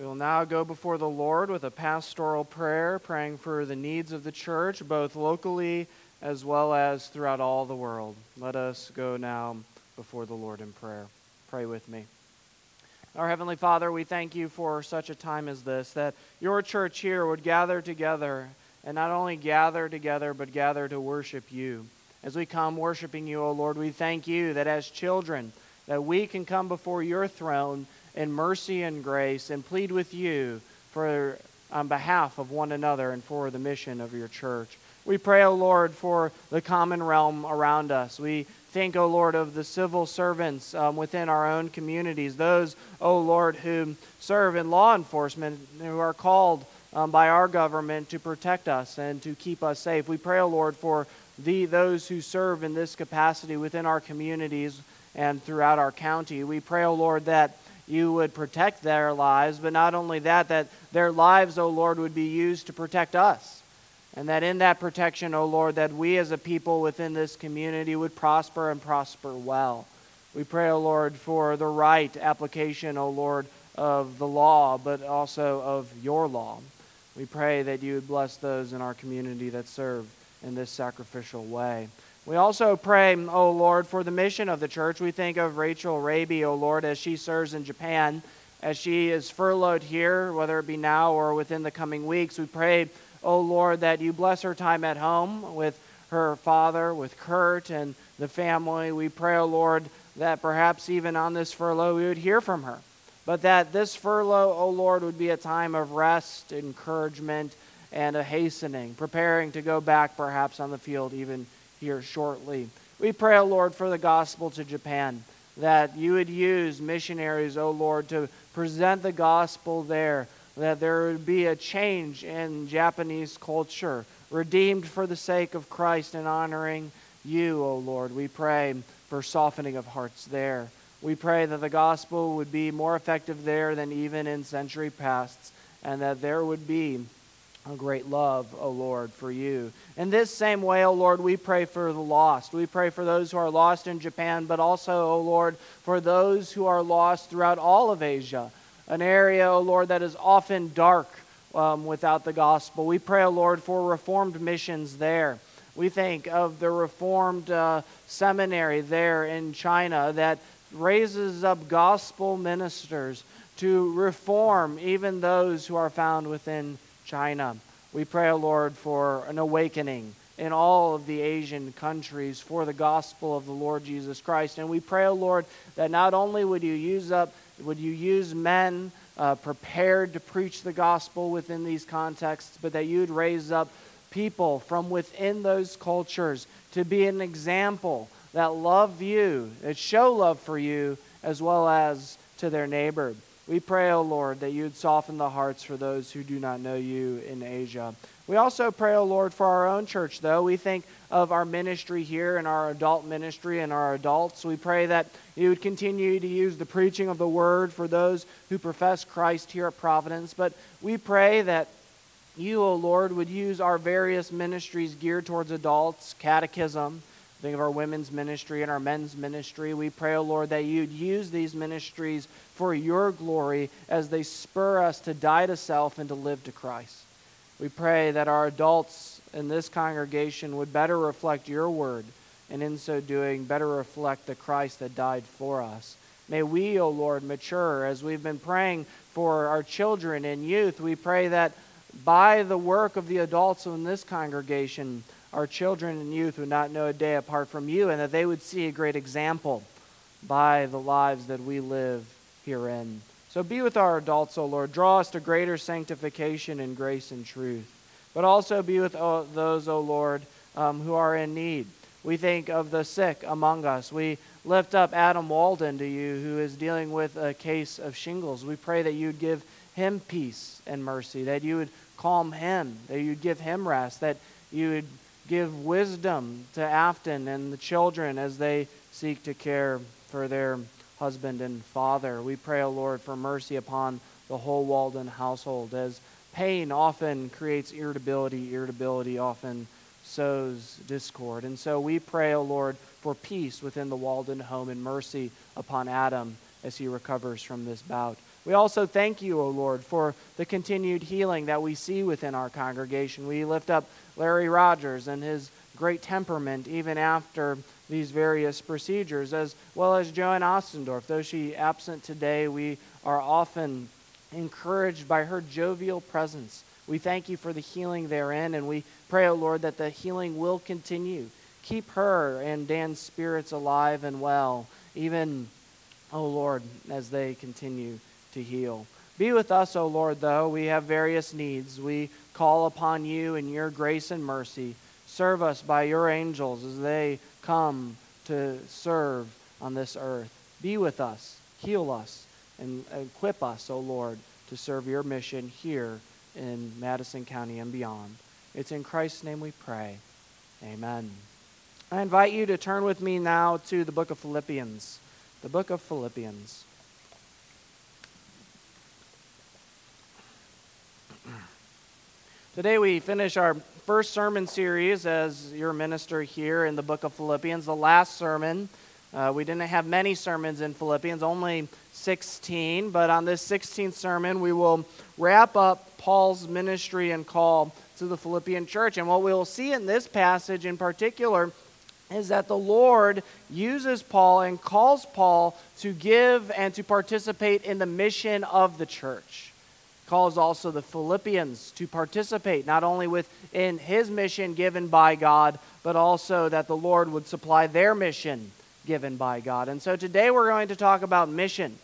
We will now go before the Lord with a pastoral prayer, praying for the needs of the church, both locally as well as throughout all the world. Let us go now before the Lord in prayer. Pray with me. Our Heavenly Father, we thank you for such a time as this, that your church here would gather together, and not only gather together, but gather to worship you. As we come worshiping you, O Lord, we thank you that as children, that we can come before your throne in mercy and grace and plead with you for on behalf of one another and for the mission of your church. We pray, O Lord, for the common realm around us. We think, O Lord, of the civil servants um, within our own communities, those, O Lord, who serve in law enforcement, who are called um, by our government to protect us and to keep us safe. We pray, O Lord, for the, those who serve in this capacity within our communities and throughout our county. We pray, O Lord, that you would protect their lives, but not only that, that their lives, O Lord, would be used to protect us. And that in that protection, O Lord, that we as a people within this community would prosper and prosper well. We pray, O Lord, for the right application, O Lord, of the law, but also of your law. We pray that you would bless those in our community that serve in this sacrificial way. We also pray, O oh Lord, for the mission of the church. We think of Rachel Raby, O oh Lord, as she serves in Japan, as she is furloughed here, whether it be now or within the coming weeks. We pray, O oh Lord, that you bless her time at home with her father, with Kurt and the family. We pray, O Lord, that perhaps even on this furlough we would hear from her. But that this furlough, O Lord, would be a time of rest, encouragement, and a hastening, preparing to go back perhaps on the field even here shortly. We pray, O Lord, for the gospel to Japan, that you would use missionaries, O Lord, to present the gospel there, that there would be a change in Japanese culture, redeemed for the sake of Christ and honoring you, O Lord. We pray for softening of hearts there. We pray that the gospel would be more effective there than even in century pasts, and that there would be a great love, O Lord, for you. In this same way, O Lord, we pray for the lost. We pray for those who are lost in Japan, but also, O Lord, for those who are lost throughout all of Asia, an area, O Lord, that is often dark um, without the gospel. We pray, O Lord, for reformed missions there. We think of the Reformed uh, seminary there in China that raises up gospel ministers to reform even those who are found within China. We pray, O Lord, for an awakening in all of the Asian countries for the gospel of the Lord Jesus Christ. And we pray, O Lord, that not only would you use up, would you use men uh, prepared to preach the gospel within these contexts, but that you'd raise up people from within those cultures to be an example that love you, that show love for you, as well as to their neighbor. We pray, O oh Lord, that you'd soften the hearts for those who do not know you in Asia. We also pray, O oh Lord, for our own church, though. We think of our ministry here and our adult ministry and our adults. We pray that you would continue to use the preaching of the word for those who profess Christ here at Providence. But we pray that you, O oh Lord, would use our various ministries geared towards adults, catechism, Think of our women's ministry and our men's ministry. We pray, O oh Lord, that you'd use these ministries for your glory as they spur us to die to self and to live to Christ. We pray that our adults in this congregation would better reflect your word, and in so doing, better reflect the Christ that died for us. May we, O oh Lord, mature as we've been praying for our children and youth. We pray that by the work of the adults in this congregation, our children and youth would not know a day apart from you, and that they would see a great example by the lives that we live herein. So be with our adults, O Lord. Draw us to greater sanctification and grace and truth. But also be with uh, those, O Lord, um, who are in need. We think of the sick among us. We lift up Adam Walden to you, who is dealing with a case of shingles. We pray that you'd give him peace and mercy, that you would calm him, that you'd give him rest, that you would give wisdom to Afton and the children as they seek to care for their husband and father. We pray, O oh Lord, for mercy upon the whole Walden household as pain often creates irritability, irritability often sows discord. And so we pray, O oh Lord, for peace within the Walden home and mercy upon Adam as he recovers from this bout. We also thank you, O Lord, for the continued healing that we see within our congregation. We lift up Larry Rogers and his great temperament even after these various procedures, as well as Joanne Ostendorf. Though she absent today, we are often encouraged by her jovial presence. We thank you for the healing therein, and we pray, O Lord, that the healing will continue. Keep her and Dan's spirits alive and well, even, O Lord, as they continue to heal. Be with us, O Lord, though. We have various needs. We call upon you in your grace and mercy. Serve us by your angels as they come to serve on this earth. Be with us, heal us, and equip us, O Lord, to serve your mission here in Madison County and beyond. It's in Christ's name we pray. Amen. I invite you to turn with me now to the book of Philippians. The book of Philippians. Today we finish our first sermon series as your minister here in the book of Philippians. The last sermon, uh, we didn't have many sermons in Philippians, only 16, but on this 16th sermon, we will wrap up Paul's ministry and call to the Philippian church. And what we'll see in this passage in particular is that the Lord uses Paul and calls Paul to give and to participate in the mission of the church calls also the Philippians to participate not only within his mission given by God, but also that the Lord would supply their mission given by God. And so today we're going to talk about mission.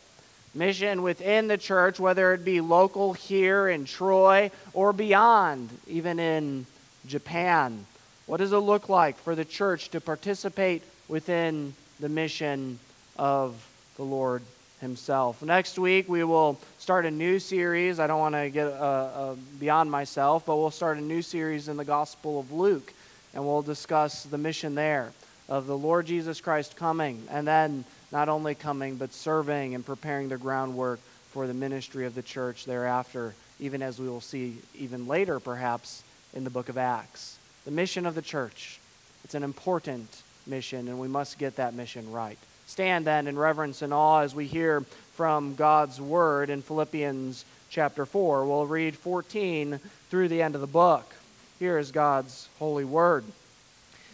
Mission within the church, whether it be local here in Troy or beyond, even in Japan. What does it look like for the church to participate within the mission of the Lord himself. Next week, we will start a new series. I don't want to get uh, uh, beyond myself, but we'll start a new series in the Gospel of Luke, and we'll discuss the mission there of the Lord Jesus Christ coming, and then not only coming, but serving and preparing the groundwork for the ministry of the church thereafter, even as we will see even later, perhaps, in the book of Acts. The mission of the church. It's an important mission, and we must get that mission right. Stand then in reverence and awe as we hear from God's word in Philippians chapter 4. We'll read 14 through the end of the book. Here is God's holy word.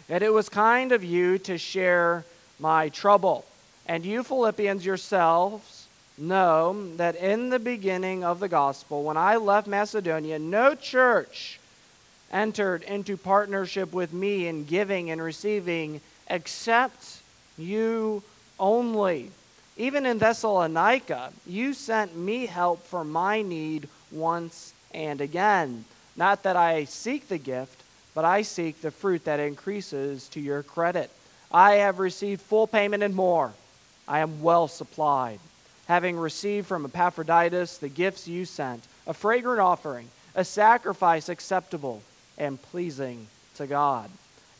And it was kind of you to share my trouble. And you, Philippians, yourselves know that in the beginning of the gospel, when I left Macedonia, no church entered into partnership with me in giving and receiving except you only. Even in Thessalonica, you sent me help for my need once and again. Not that I seek the gift, but I seek the fruit that increases to your credit. I have received full payment and more. I am well supplied. Having received from Epaphroditus the gifts you sent, a fragrant offering, a sacrifice acceptable and pleasing to God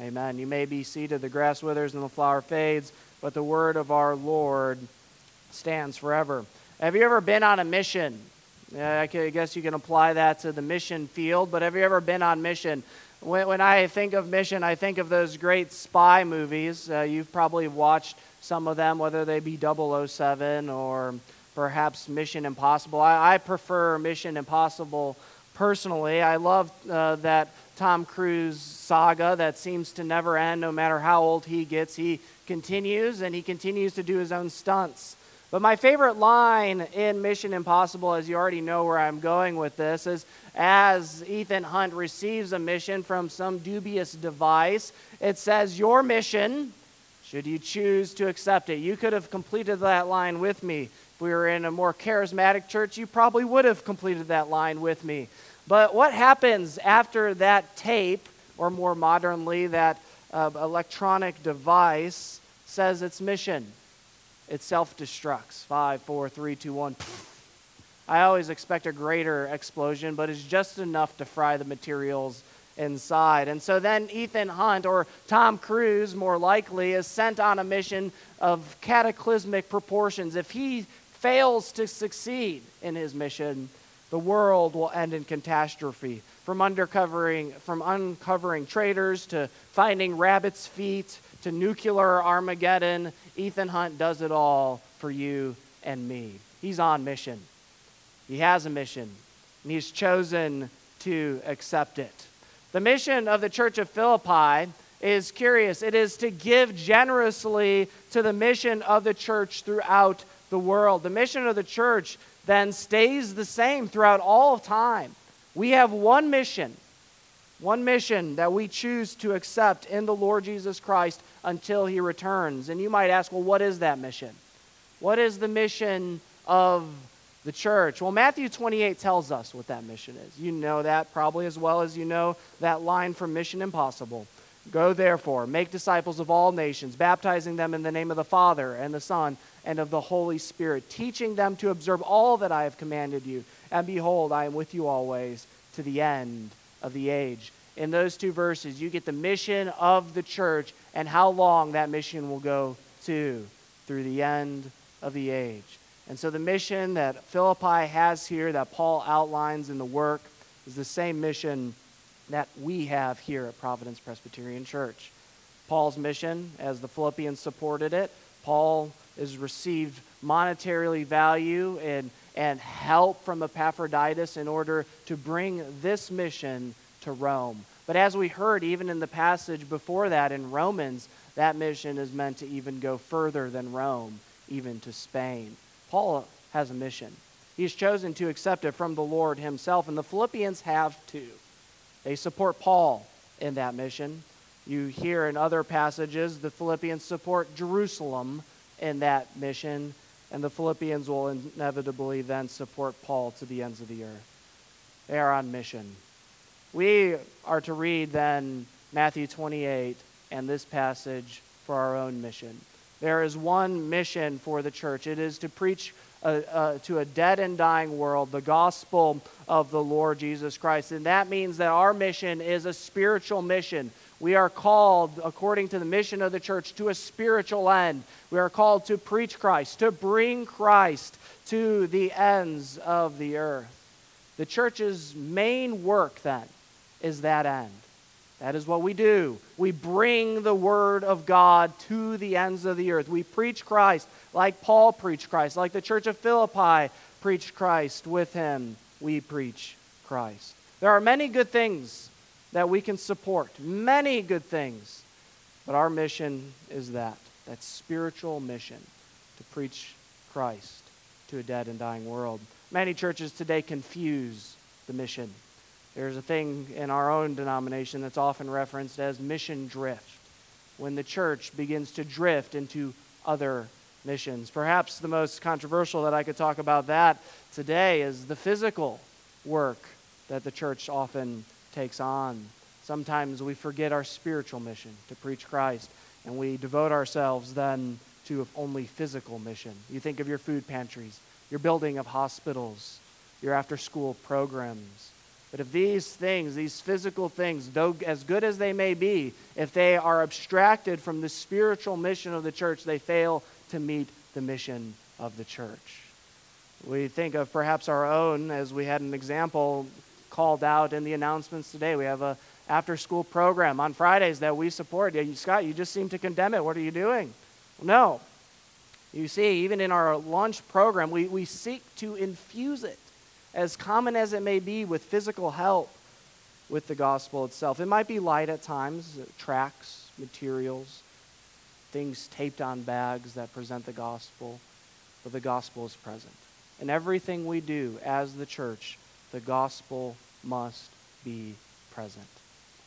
Amen. You may be seated, the grass withers and the flower fades, but the word of our Lord stands forever. Have you ever been on a mission? I guess you can apply that to the mission field, but have you ever been on mission? When, when I think of mission, I think of those great spy movies. Uh, you've probably watched some of them, whether they be 007 or perhaps Mission Impossible. I, I prefer Mission Impossible personally. I love uh, that Tom Cruise saga that seems to never end no matter how old he gets. He continues and he continues to do his own stunts. But my favorite line in Mission Impossible, as you already know where I'm going with this, is as Ethan Hunt receives a mission from some dubious device, it says, Your mission, should you choose to accept it. You could have completed that line with me. If we were in a more charismatic church, you probably would have completed that line with me. But what happens after that tape, or more modernly, that uh, electronic device says its mission? It self destructs. Five, four, three, two, one. I always expect a greater explosion, but it's just enough to fry the materials inside. And so then Ethan Hunt, or Tom Cruise more likely, is sent on a mission of cataclysmic proportions. If he fails to succeed in his mission, the world will end in catastrophe. From uncovering, from uncovering traitors to finding rabbit's feet to nuclear Armageddon, Ethan Hunt does it all for you and me. He's on mission. He has a mission, and he's chosen to accept it. The mission of the church of Philippi is curious. It is to give generously to the mission of the church throughout the world. The mission of the church then stays the same throughout all of time. We have one mission, one mission that we choose to accept in the Lord Jesus Christ until he returns. And you might ask, well, what is that mission? What is the mission of the church. Well, Matthew 28 tells us what that mission is. You know that probably as well as you know that line from Mission Impossible. Go therefore, make disciples of all nations, baptizing them in the name of the Father and the Son and of the Holy Spirit, teaching them to observe all that I have commanded you. And behold, I am with you always to the end of the age. In those two verses, you get the mission of the church and how long that mission will go to through the end of the age. And so the mission that Philippi has here, that Paul outlines in the work, is the same mission that we have here at Providence Presbyterian Church. Paul's mission, as the Philippians supported it, Paul has received monetarily value and, and help from Epaphroditus in order to bring this mission to Rome. But as we heard, even in the passage before that in Romans, that mission is meant to even go further than Rome, even to Spain. Paul has a mission. He's chosen to accept it from the Lord himself, and the Philippians have too. They support Paul in that mission. You hear in other passages the Philippians support Jerusalem in that mission, and the Philippians will inevitably then support Paul to the ends of the earth. They are on mission. We are to read then Matthew 28 and this passage for our own mission. There is one mission for the church it is to preach uh, uh, to a dead and dying world the gospel of the Lord Jesus Christ. And that means that our mission is a spiritual mission. We are called, according to the mission of the church, to a spiritual end. We are called to preach Christ, to bring Christ to the ends of the earth. The church's main work, then, is that end. That is what we do. We bring the word of God to the ends of the earth. We preach Christ like Paul preached Christ, like the church of Philippi preached Christ with him. We preach Christ. There are many good things that we can support, many good things. But our mission is that that spiritual mission to preach Christ to a dead and dying world. Many churches today confuse the mission there's a thing in our own denomination that's often referenced as mission drift, when the church begins to drift into other missions. Perhaps the most controversial that I could talk about that today is the physical work that the church often takes on. Sometimes we forget our spiritual mission to preach Christ, and we devote ourselves then to only physical mission. You think of your food pantries, your building of hospitals, your after school programs but if these things, these physical things, though as good as they may be, if they are abstracted from the spiritual mission of the church, they fail to meet the mission of the church. We think of perhaps our own, as we had an example called out in the announcements today. We have a after school program on Fridays that we support. Yeah, Scott, you just seem to condemn it. What are you doing? Well, no. You see, even in our lunch program, we, we seek to infuse it as common as it may be with physical help with the gospel itself. It might be light at times, tracts, materials, things taped on bags that present the gospel, but the gospel is present. In everything we do as the church, the gospel must be present.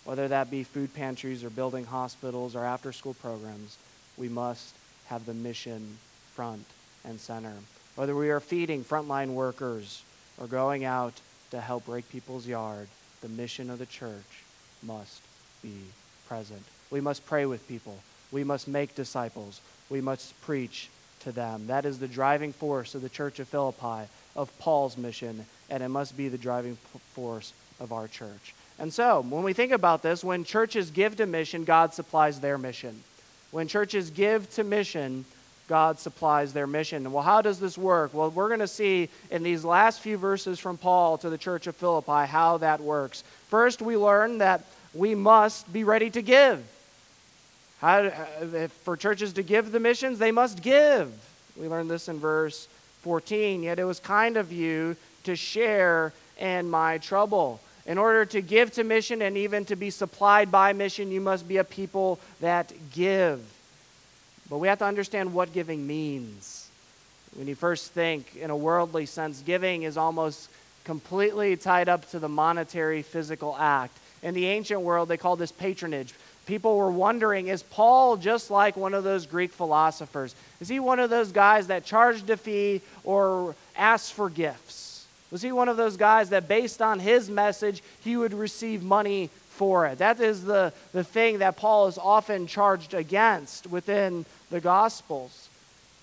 Whether that be food pantries or building hospitals or after school programs, we must have the mission front and center. Whether we are feeding frontline workers or going out to help break people's yard, the mission of the church must be present. We must pray with people. We must make disciples. We must preach to them. That is the driving force of the church of Philippi of Paul's mission, and it must be the driving force of our church. And so, when we think about this, when churches give to mission, God supplies their mission. When churches give to mission, God supplies their mission. Well, how does this work? Well, we're going to see in these last few verses from Paul to the church of Philippi how that works. First, we learn that we must be ready to give. How, for churches to give the missions, they must give. We learn this in verse 14. Yet it was kind of you to share in my trouble. In order to give to mission and even to be supplied by mission, you must be a people that give. But we have to understand what giving means. When you first think in a worldly sense, giving is almost completely tied up to the monetary physical act. In the ancient world, they called this patronage. People were wondering is Paul just like one of those Greek philosophers? Is he one of those guys that charged a fee or asked for gifts? Was he one of those guys that, based on his message, he would receive money for it? That is the, the thing that Paul is often charged against within the Gospels.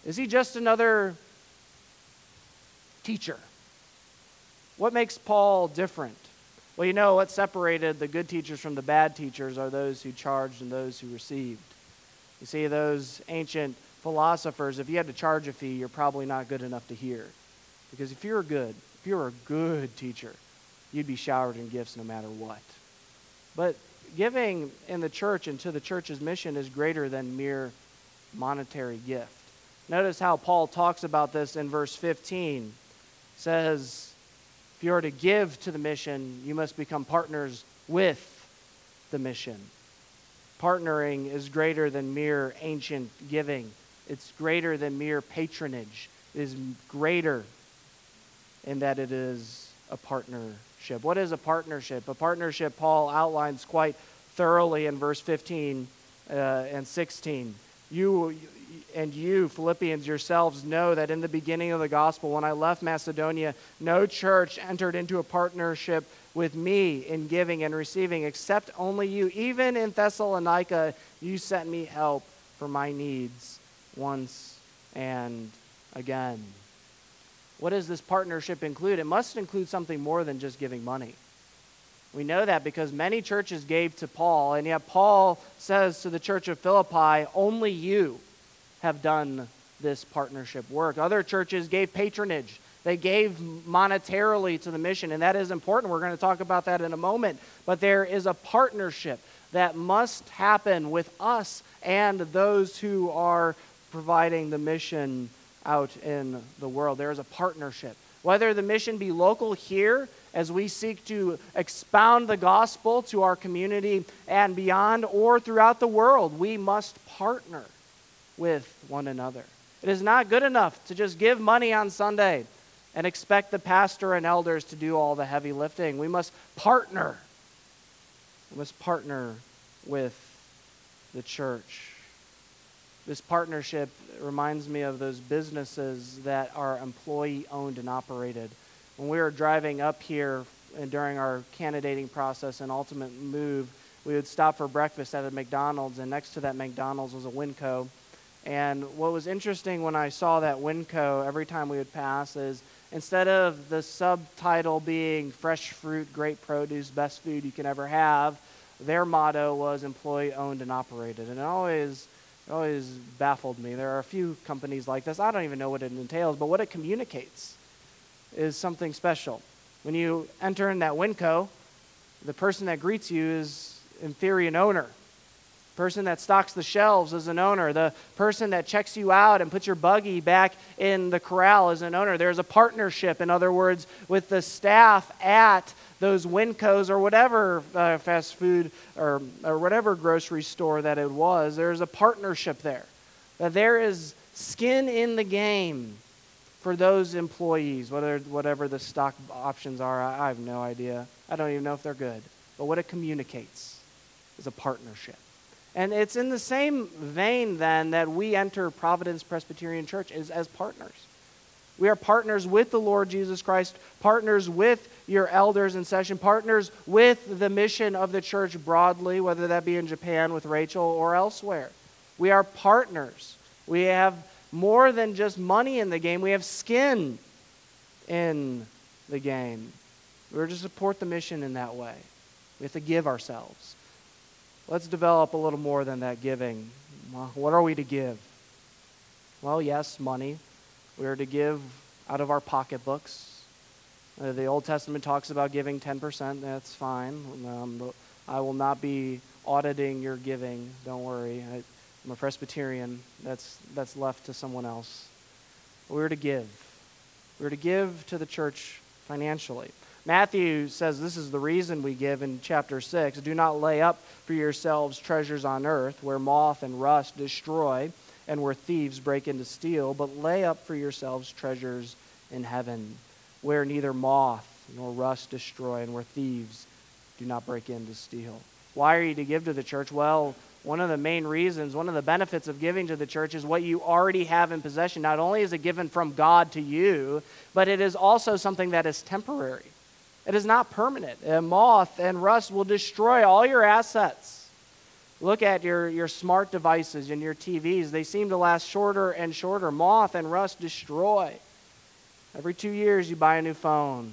Is he just another teacher? What makes Paul different? Well, you know what separated the good teachers from the bad teachers are those who charged and those who received. You see, those ancient philosophers, if you had to charge a fee, you're probably not good enough to hear. Because if you're good, if you're a good teacher, you'd be showered in gifts no matter what. But giving in the church and to the church's mission is greater than mere monetary gift. Notice how Paul talks about this in verse 15. It says, if you are to give to the mission, you must become partners with the mission. Partnering is greater than mere ancient giving, it's greater than mere patronage. It is greater in that it is a partnership. What is a partnership? A partnership, Paul outlines quite thoroughly in verse 15 uh, and 16. You, and you, Philippians, yourselves know that in the beginning of the gospel, when I left Macedonia, no church entered into a partnership with me in giving and receiving, except only you. Even in Thessalonica, you sent me help for my needs once and again. What does this partnership include? It must include something more than just giving money. We know that because many churches gave to Paul, and yet Paul says to the church of Philippi, only you have done this partnership work. Other churches gave patronage. They gave monetarily to the mission, and that is important. We're going to talk about that in a moment. But there is a partnership that must happen with us and those who are providing the mission out in the world. There is a partnership. Whether the mission be local here as we seek to expound the gospel to our community and beyond, or throughout the world, we must partner with one another. It is not good enough to just give money on Sunday and expect the pastor and elders to do all the heavy lifting. We must partner. We must partner with the church. This partnership reminds me of those businesses that are employee owned and operated. When we were driving up here and during our candidating process and ultimate move, we would stop for breakfast at a McDonald's, and next to that McDonald's was a Winco. And what was interesting when I saw that Winco every time we would pass is instead of the subtitle being fresh fruit, great produce, best food you can ever have, their motto was employee owned and operated. And it always, it always baffled me. There are a few companies like this. I don't even know what it entails, but what it communicates is something special. When you enter in that Winco, the person that greets you is, in theory, an owner person that stocks the shelves is an owner. The person that checks you out and puts your buggy back in the corral is an owner. There's a partnership, in other words, with the staff at those Wincos or whatever uh, fast food or, or whatever grocery store that it was. There's a partnership there. That there is skin in the game for those employees, whether whatever the stock options are. I, I have no idea. I don't even know if they're good. But what it communicates is a partnership. And it's in the same vein then that we enter Providence Presbyterian Church as, as partners. We are partners with the Lord Jesus Christ, partners with your elders in session, partners with the mission of the church broadly, whether that be in Japan with Rachel or elsewhere. We are partners. We have more than just money in the game, we have skin in the game. We're to support the mission in that way. We have to give ourselves. Let's develop a little more than that giving. What are we to give? Well, yes, money. We are to give out of our pocketbooks. Uh, the Old Testament talks about giving 10%. That's fine. Um, I will not be auditing your giving. Don't worry. I, I'm a Presbyterian. That's, that's left to someone else. We're to give. We're to give to the church financially. Matthew says this is the reason we give in chapter 6. Do not lay up for yourselves treasures on earth where moth and rust destroy and where thieves break into steal, but lay up for yourselves treasures in heaven where neither moth nor rust destroy and where thieves do not break in to steal. Why are you to give to the church? Well, one of the main reasons, one of the benefits of giving to the church is what you already have in possession. Not only is it given from God to you, but it is also something that is temporary. It is not permanent. A moth and rust will destroy all your assets. Look at your, your smart devices and your TVs. They seem to last shorter and shorter. Moth and rust destroy. Every two years, you buy a new phone.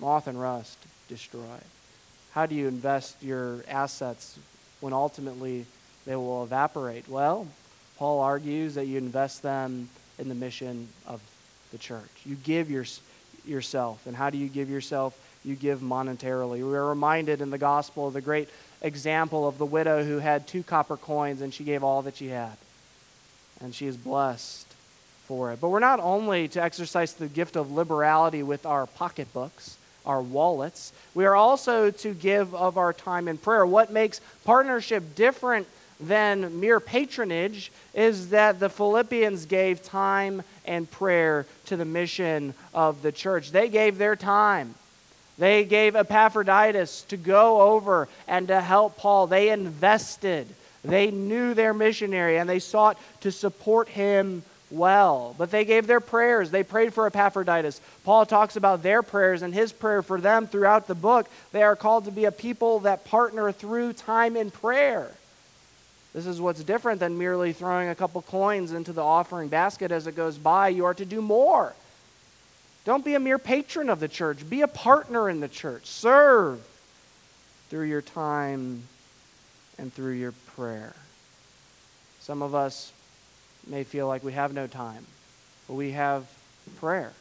Moth and rust destroy. How do you invest your assets when ultimately they will evaporate? Well, Paul argues that you invest them in the mission of the church. You give your, yourself. And how do you give yourself? You give monetarily. We are reminded in the gospel of the great example of the widow who had two copper coins and she gave all that she had. And she is blessed for it. But we're not only to exercise the gift of liberality with our pocketbooks, our wallets. We are also to give of our time in prayer. What makes partnership different than mere patronage is that the Philippians gave time and prayer to the mission of the church. They gave their time. They gave Epaphroditus to go over and to help Paul. They invested. They knew their missionary and they sought to support him well. But they gave their prayers. They prayed for Epaphroditus. Paul talks about their prayers and his prayer for them throughout the book. They are called to be a people that partner through time in prayer. This is what's different than merely throwing a couple coins into the offering basket as it goes by. You are to do more. Don't be a mere patron of the church, be a partner in the church. Serve through your time and through your prayer. Some of us may feel like we have no time, but we have prayer.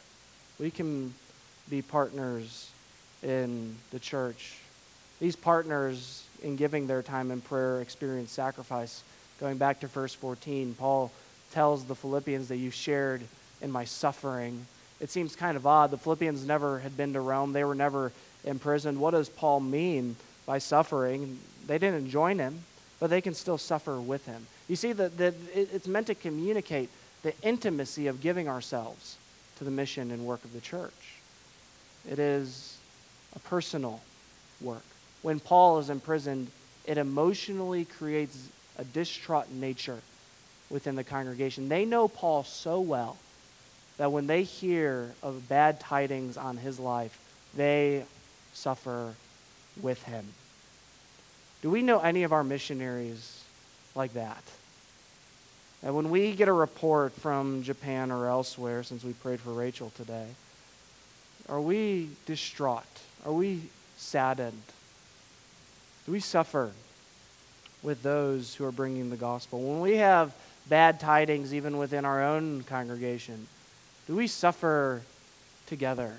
We can be partners in the church. These partners, in giving their time in prayer, experience sacrifice. Going back to verse 14, Paul tells the Philippians that you shared in my suffering. It seems kind of odd. The Philippians never had been to Rome, they were never imprisoned. What does Paul mean by suffering? They didn't join him, but they can still suffer with him. You see, that it's meant to communicate the intimacy of giving ourselves to the mission and work of the church. It is a personal work. When Paul is imprisoned, it emotionally creates a distraught nature within the congregation. They know Paul so well that when they hear of bad tidings on his life, they suffer with him. Do we know any of our missionaries like that. And when we get a report from Japan or elsewhere, since we prayed for Rachel today, are we distraught? Are we saddened? Do we suffer with those who are bringing the gospel? When we have bad tidings, even within our own congregation, do we suffer together?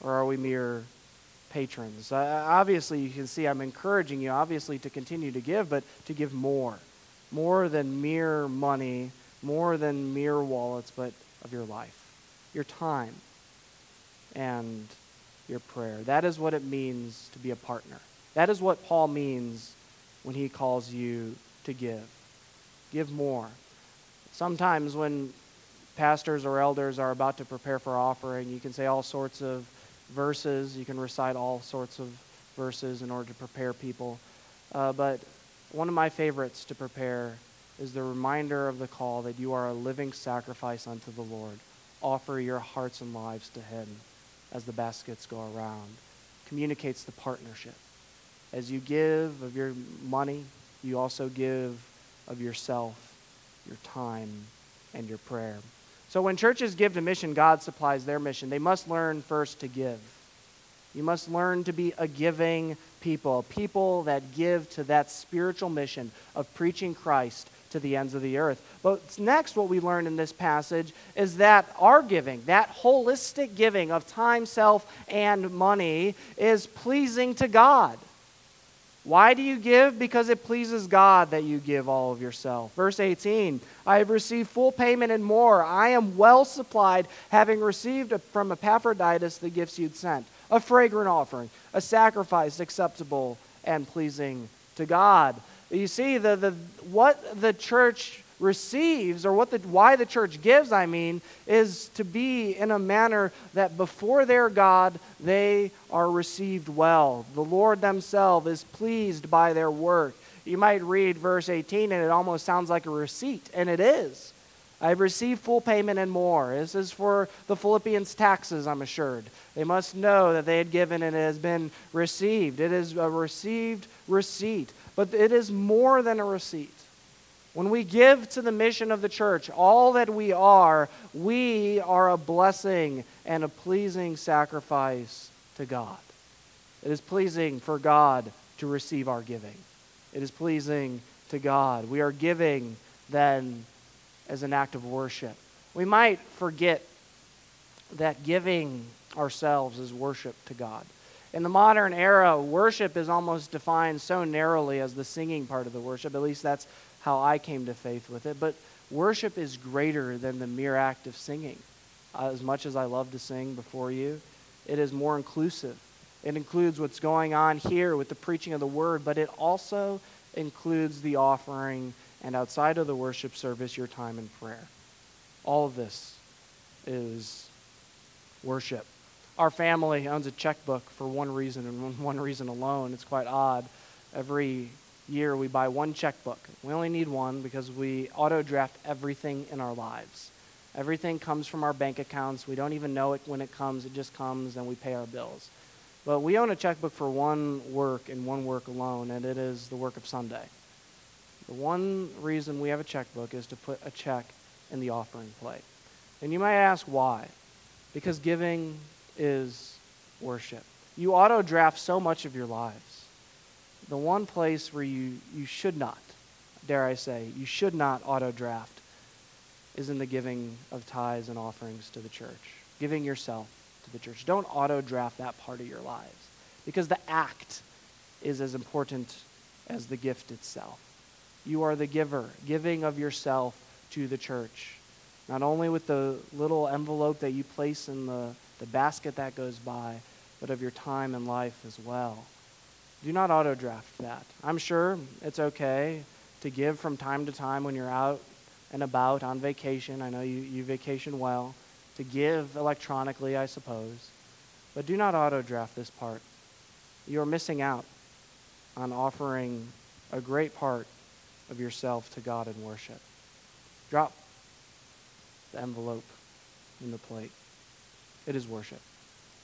Or are we mere patrons. Uh, obviously, you can see I'm encouraging you, obviously, to continue to give, but to give more. More than mere money, more than mere wallets, but of your life, your time, and your prayer. That is what it means to be a partner. That is what Paul means when he calls you to give. Give more. Sometimes when pastors or elders are about to prepare for offering, you can say all sorts of verses. You can recite all sorts of verses in order to prepare people. Uh, but one of my favorites to prepare is the reminder of the call that you are a living sacrifice unto the Lord. Offer your hearts and lives to Him as the baskets go around. Communicates the partnership. As you give of your money, you also give of yourself, your time, and your prayer. So when churches give to mission, God supplies their mission. They must learn first to give. You must learn to be a giving people, people that give to that spiritual mission of preaching Christ to the ends of the earth. But next, what we learn in this passage is that our giving, that holistic giving of time, self, and money, is pleasing to God. Why do you give? Because it pleases God that you give all of yourself. Verse 18 I have received full payment and more. I am well supplied, having received from Epaphroditus the gifts you'd sent a fragrant offering, a sacrifice acceptable and pleasing to God. You see, the, the, what the church receives, or what the, why the church gives, I mean, is to be in a manner that before their God, they are received well. The Lord themselves is pleased by their work. You might read verse 18 and it almost sounds like a receipt, and it is. I've received full payment and more. This is for the Philippians' taxes, I'm assured. They must know that they had given and it has been received. It is a received receipt. But it is more than a receipt. When we give to the mission of the church all that we are, we are a blessing and a pleasing sacrifice to God. It is pleasing for God to receive our giving. It is pleasing to God. We are giving then as an act of worship. We might forget that giving ourselves is worship to God. In the modern era, worship is almost defined so narrowly as the singing part of the worship. At least that's how I came to faith with it. But worship is greater than the mere act of singing. As much as I love to sing before you, it is more inclusive. It includes what's going on here with the preaching of the word, but it also includes the offering and outside of the worship service, your time in prayer. All of this is worship. Our family owns a checkbook for one reason and one reason alone. It's quite odd. Every year we buy one checkbook. We only need one because we auto draft everything in our lives. Everything comes from our bank accounts. We don't even know it when it comes, it just comes and we pay our bills. But we own a checkbook for one work and one work alone, and it is the work of Sunday. The one reason we have a checkbook is to put a check in the offering plate. And you might ask why? Because giving is worship. You auto draft so much of your lives. The one place where you, you should not, dare I say, you should not auto draft is in the giving of tithes and offerings to the church, giving yourself to the church. Don't auto draft that part of your lives because the act is as important as the gift itself. You are the giver, giving of yourself to the church. Not only with the little envelope that you place in the, the basket that goes by, but of your time and life as well. Do not auto draft that. I'm sure it's okay to give from time to time when you're out and about on vacation. I know you, you vacation well. To give electronically, I suppose. But do not auto draft this part. You are missing out on offering a great part of yourself to God in worship. Drop the envelope in the plate. It is worship.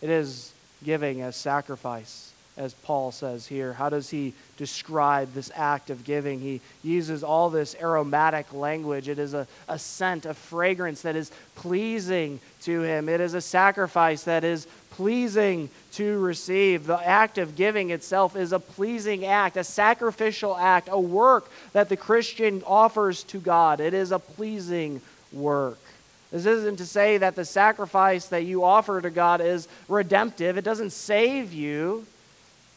It is giving as sacrifice, as Paul says here. How does he describe this act of giving? He uses all this aromatic language. It is a, a scent, a fragrance that is pleasing to him. It is a sacrifice that is pleasing to receive. The act of giving itself is a pleasing act, a sacrificial act, a work that the Christian offers to God. It is a pleasing work. This isn't to say that the sacrifice that you offer to God is redemptive, it doesn't save you,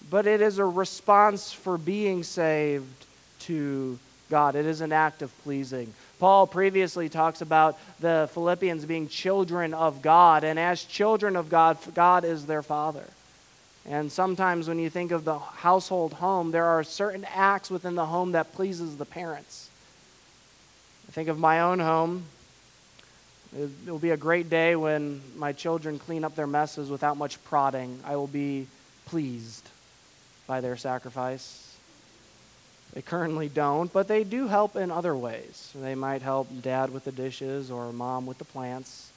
but it is a response for being saved to God. It is an act of pleasing. Paul previously talks about the Philippians being children of God, and as children of God, God is their father. And sometimes when you think of the household home, there are certain acts within the home that pleases the parents. I think of my own home. It will be a great day when my children clean up their messes without much prodding. I will be pleased by their sacrifice. They currently don't, but they do help in other ways. They might help dad with the dishes or mom with the plants.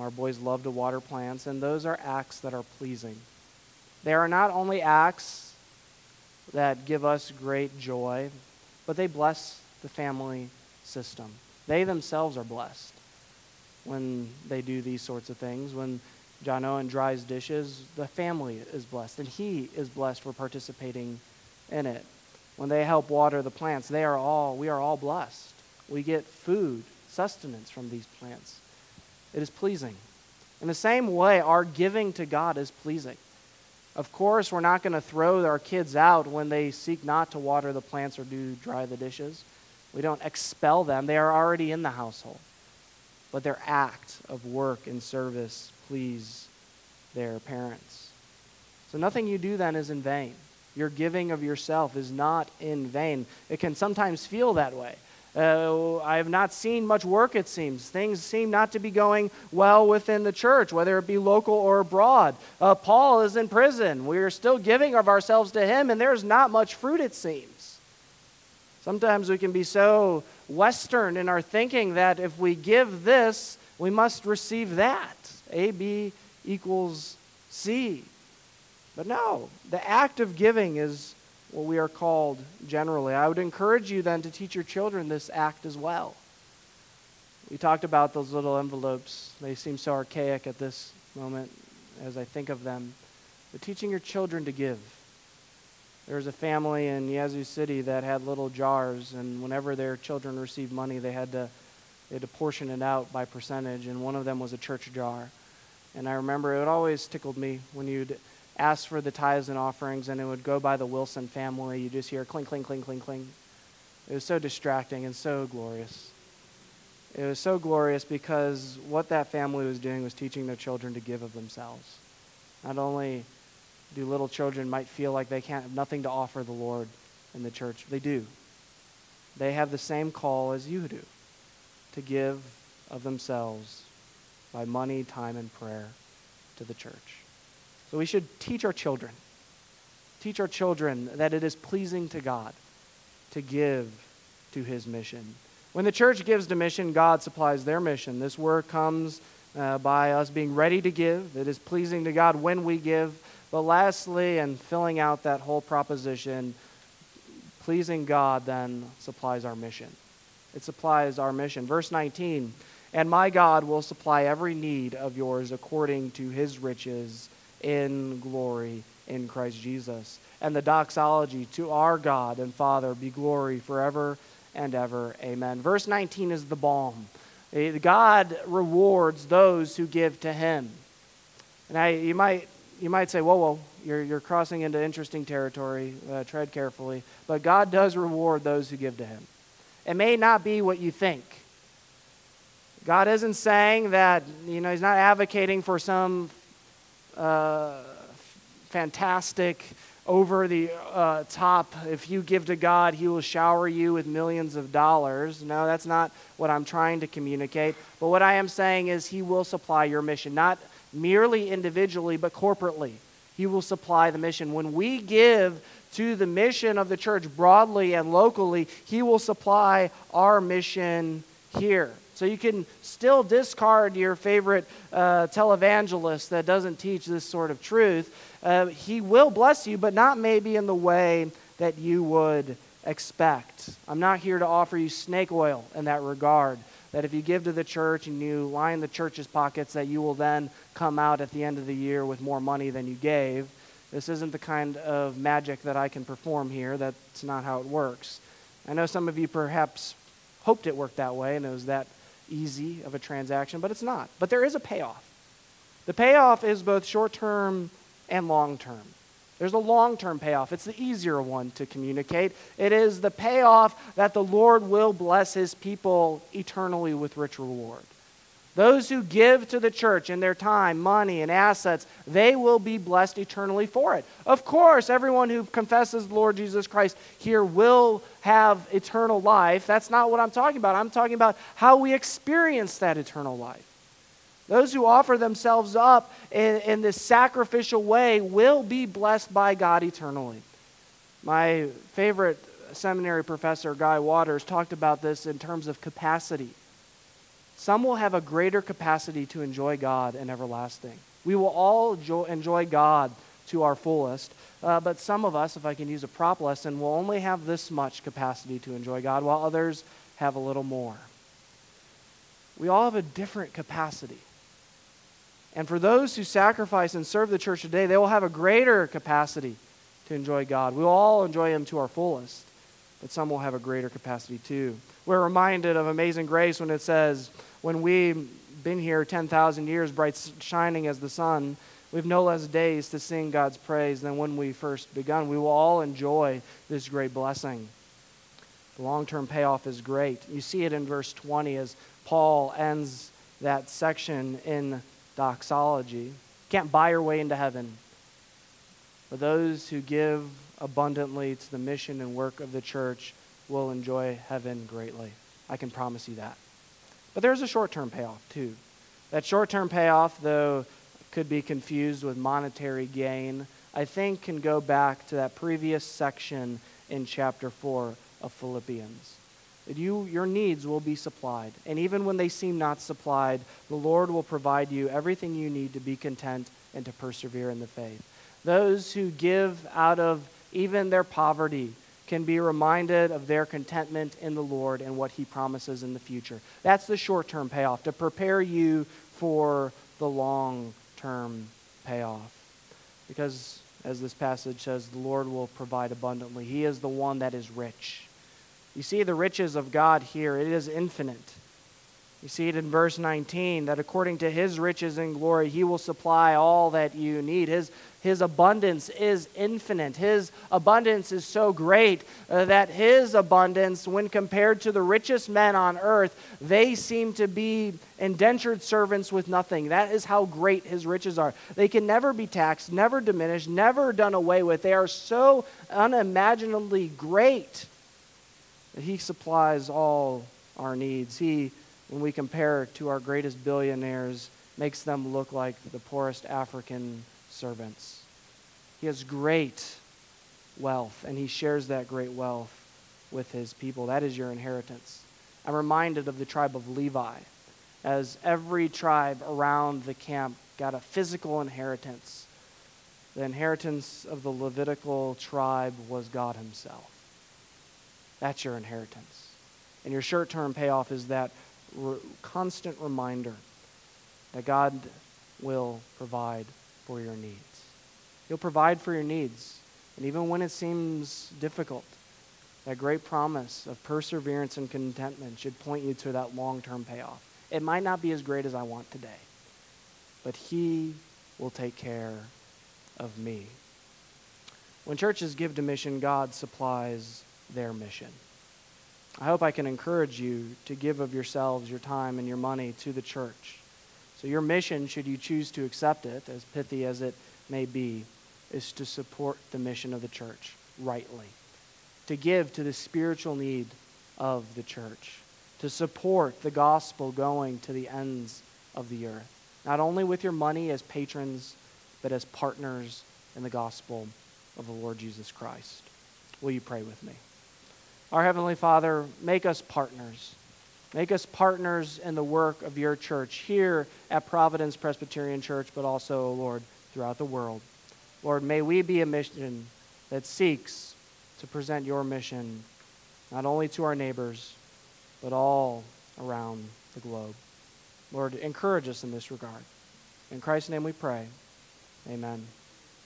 Our boys love to water plants, and those are acts that are pleasing. They are not only acts that give us great joy, but they bless the family system. They themselves are blessed. when they do these sorts of things. When John Owen dries dishes, the family is blessed, and he is blessed for participating in it. When they help water the plants, they are all, we are all blessed. We get food, sustenance from these plants. It is pleasing. In the same way, our giving to God is pleasing. Of course, we're not going to throw our kids out when they seek not to water the plants or do dry the dishes. We don't expel them, they are already in the household. But their act of work and service please their parents. So nothing you do then is in vain. Your giving of yourself is not in vain. It can sometimes feel that way. Uh, I have not seen much work, it seems. Things seem not to be going well within the church, whether it be local or abroad. Uh, Paul is in prison. We are still giving of ourselves to him, and there's not much fruit, it seems. Sometimes we can be so Western in our thinking that if we give this, we must receive that. A, B equals C. But no, the act of giving is what we are called generally. I would encourage you then to teach your children this act as well. We talked about those little envelopes. They seem so archaic at this moment as I think of them. But teaching your children to give. There was a family in Yazoo City that had little jars, and whenever their children received money, they had to they had to portion it out by percentage, and one of them was a church jar. And I remember it always tickled me when you'd ask for the tithes and offerings, and it would go by the Wilson family. You just hear clink, clink, clink, clink, clink. It was so distracting and so glorious. It was so glorious because what that family was doing was teaching their children to give of themselves. Not only do little children might feel like they can't have nothing to offer the Lord in the church, they do. They have the same call as you do to give of themselves by money, time, and prayer to the church. So we should teach our children, teach our children that it is pleasing to God to give to his mission. When the church gives to mission, God supplies their mission. This work comes uh, by us being ready to give. It is pleasing to God when we give. But lastly, and filling out that whole proposition, pleasing God then supplies our mission. It supplies our mission. Verse 19, and my God will supply every need of yours according to his riches in glory in Christ Jesus. And the doxology to our God and Father be glory forever and ever. Amen. Verse 19 is the balm. Eh, God rewards those who give to him. And I, you, might, you might say, whoa, whoa, you're, you're crossing into interesting territory. Uh, tread carefully. But God does reward those who give to him. It may not be what you think. God isn't saying that, you know, He's not advocating for some uh, fantastic, over the uh, top, if you give to God, He will shower you with millions of dollars. No, that's not what I'm trying to communicate. But what I am saying is He will supply your mission, not merely individually, but corporately. He will supply the mission. When we give to the mission of the church broadly and locally, He will supply our mission here. So you can still discard your favorite uh, televangelist that doesn't teach this sort of truth. Uh, he will bless you, but not maybe in the way that you would expect. I'm not here to offer you snake oil in that regard. That if you give to the church and you line the church's pockets, that you will then come out at the end of the year with more money than you gave. This isn't the kind of magic that I can perform here. That's not how it works. I know some of you perhaps hoped it worked that way and it was that easy of a transaction, but it's not. But there is a payoff. The payoff is both short term and long term. There's a long term payoff. It's the easier one to communicate. It is the payoff that the Lord will bless his people eternally with rich reward. Those who give to the church in their time, money, and assets, they will be blessed eternally for it. Of course, everyone who confesses the Lord Jesus Christ here will have eternal life. That's not what I'm talking about. I'm talking about how we experience that eternal life. Those who offer themselves up in, in this sacrificial way will be blessed by God eternally. My favorite seminary professor, Guy Waters, talked about this in terms of capacity. Some will have a greater capacity to enjoy God and everlasting. We will all enjoy God to our fullest, uh, but some of us, if I can use a prop lesson, will only have this much capacity to enjoy God, while others have a little more. we all have a different capacity. And for those who sacrifice and serve the church today, they will have a greater capacity to enjoy God. We will all enjoy Him to our fullest, but some will have a greater capacity too. We're reminded of Amazing Grace when it says, when we've been here 10,000 years, bright shining as the sun, we've no less days to sing God's praise than when we first begun. We will all enjoy this great blessing. The long term payoff is great. You see it in verse 20 as Paul ends that section in doxology. Can't buy your way into heaven. But those who give abundantly to the mission and work of the church will enjoy heaven greatly. I can promise you that. But there's a short term payoff, too. That short term payoff, though, could be confused with monetary gain, I think can go back to that previous section in chapter 4 of Philippians. That you, your needs will be supplied. And even when they seem not supplied, the Lord will provide you everything you need to be content and to persevere in the faith. Those who give out of even their poverty can be reminded of their contentment in the Lord and what He promises in the future. That's the short term payoff, to prepare you for the long term payoff. Because, as this passage says, the Lord will provide abundantly. He is the one that is rich. You see the riches of God here, it is infinite. You see it in verse 19 that according to his riches and glory, he will supply all that you need. His, his abundance is infinite. His abundance is so great uh, that his abundance, when compared to the richest men on earth, they seem to be indentured servants with nothing. That is how great his riches are. They can never be taxed, never diminished, never done away with. They are so unimaginably great that he supplies all our needs. He when we compare to our greatest billionaires, makes them look like the poorest African servants. He has great wealth, and he shares that great wealth with his people. That is your inheritance. I'm reminded of the tribe of Levi, as every tribe around the camp got a physical inheritance. The inheritance of the Levitical tribe was God Himself. That's your inheritance. And your short term payoff is that re- constant reminder that God will provide for your needs. He'll provide for your needs. And even when it seems difficult, that great promise of perseverance and contentment should point you to that long term payoff. It might not be as great as I want today, but He will take care of me. When churches give to mission, God supplies their mission. I hope I can encourage you to give of yourselves, your time, and your money to the church. So, your mission, should you choose to accept it, as pithy as it may be, is to support the mission of the church rightly, to give to the spiritual need of the church, to support the gospel going to the ends of the earth, not only with your money as patrons, but as partners in the gospel of the Lord Jesus Christ. Will you pray with me? Our Heavenly Father, make us partners. Make us partners in the work of your church here at Providence Presbyterian Church, but also, Lord, throughout the world. Lord, may we be a mission that seeks to present your mission not only to our neighbors, but all around the globe. Lord, encourage us in this regard. In Christ's name we pray. Amen.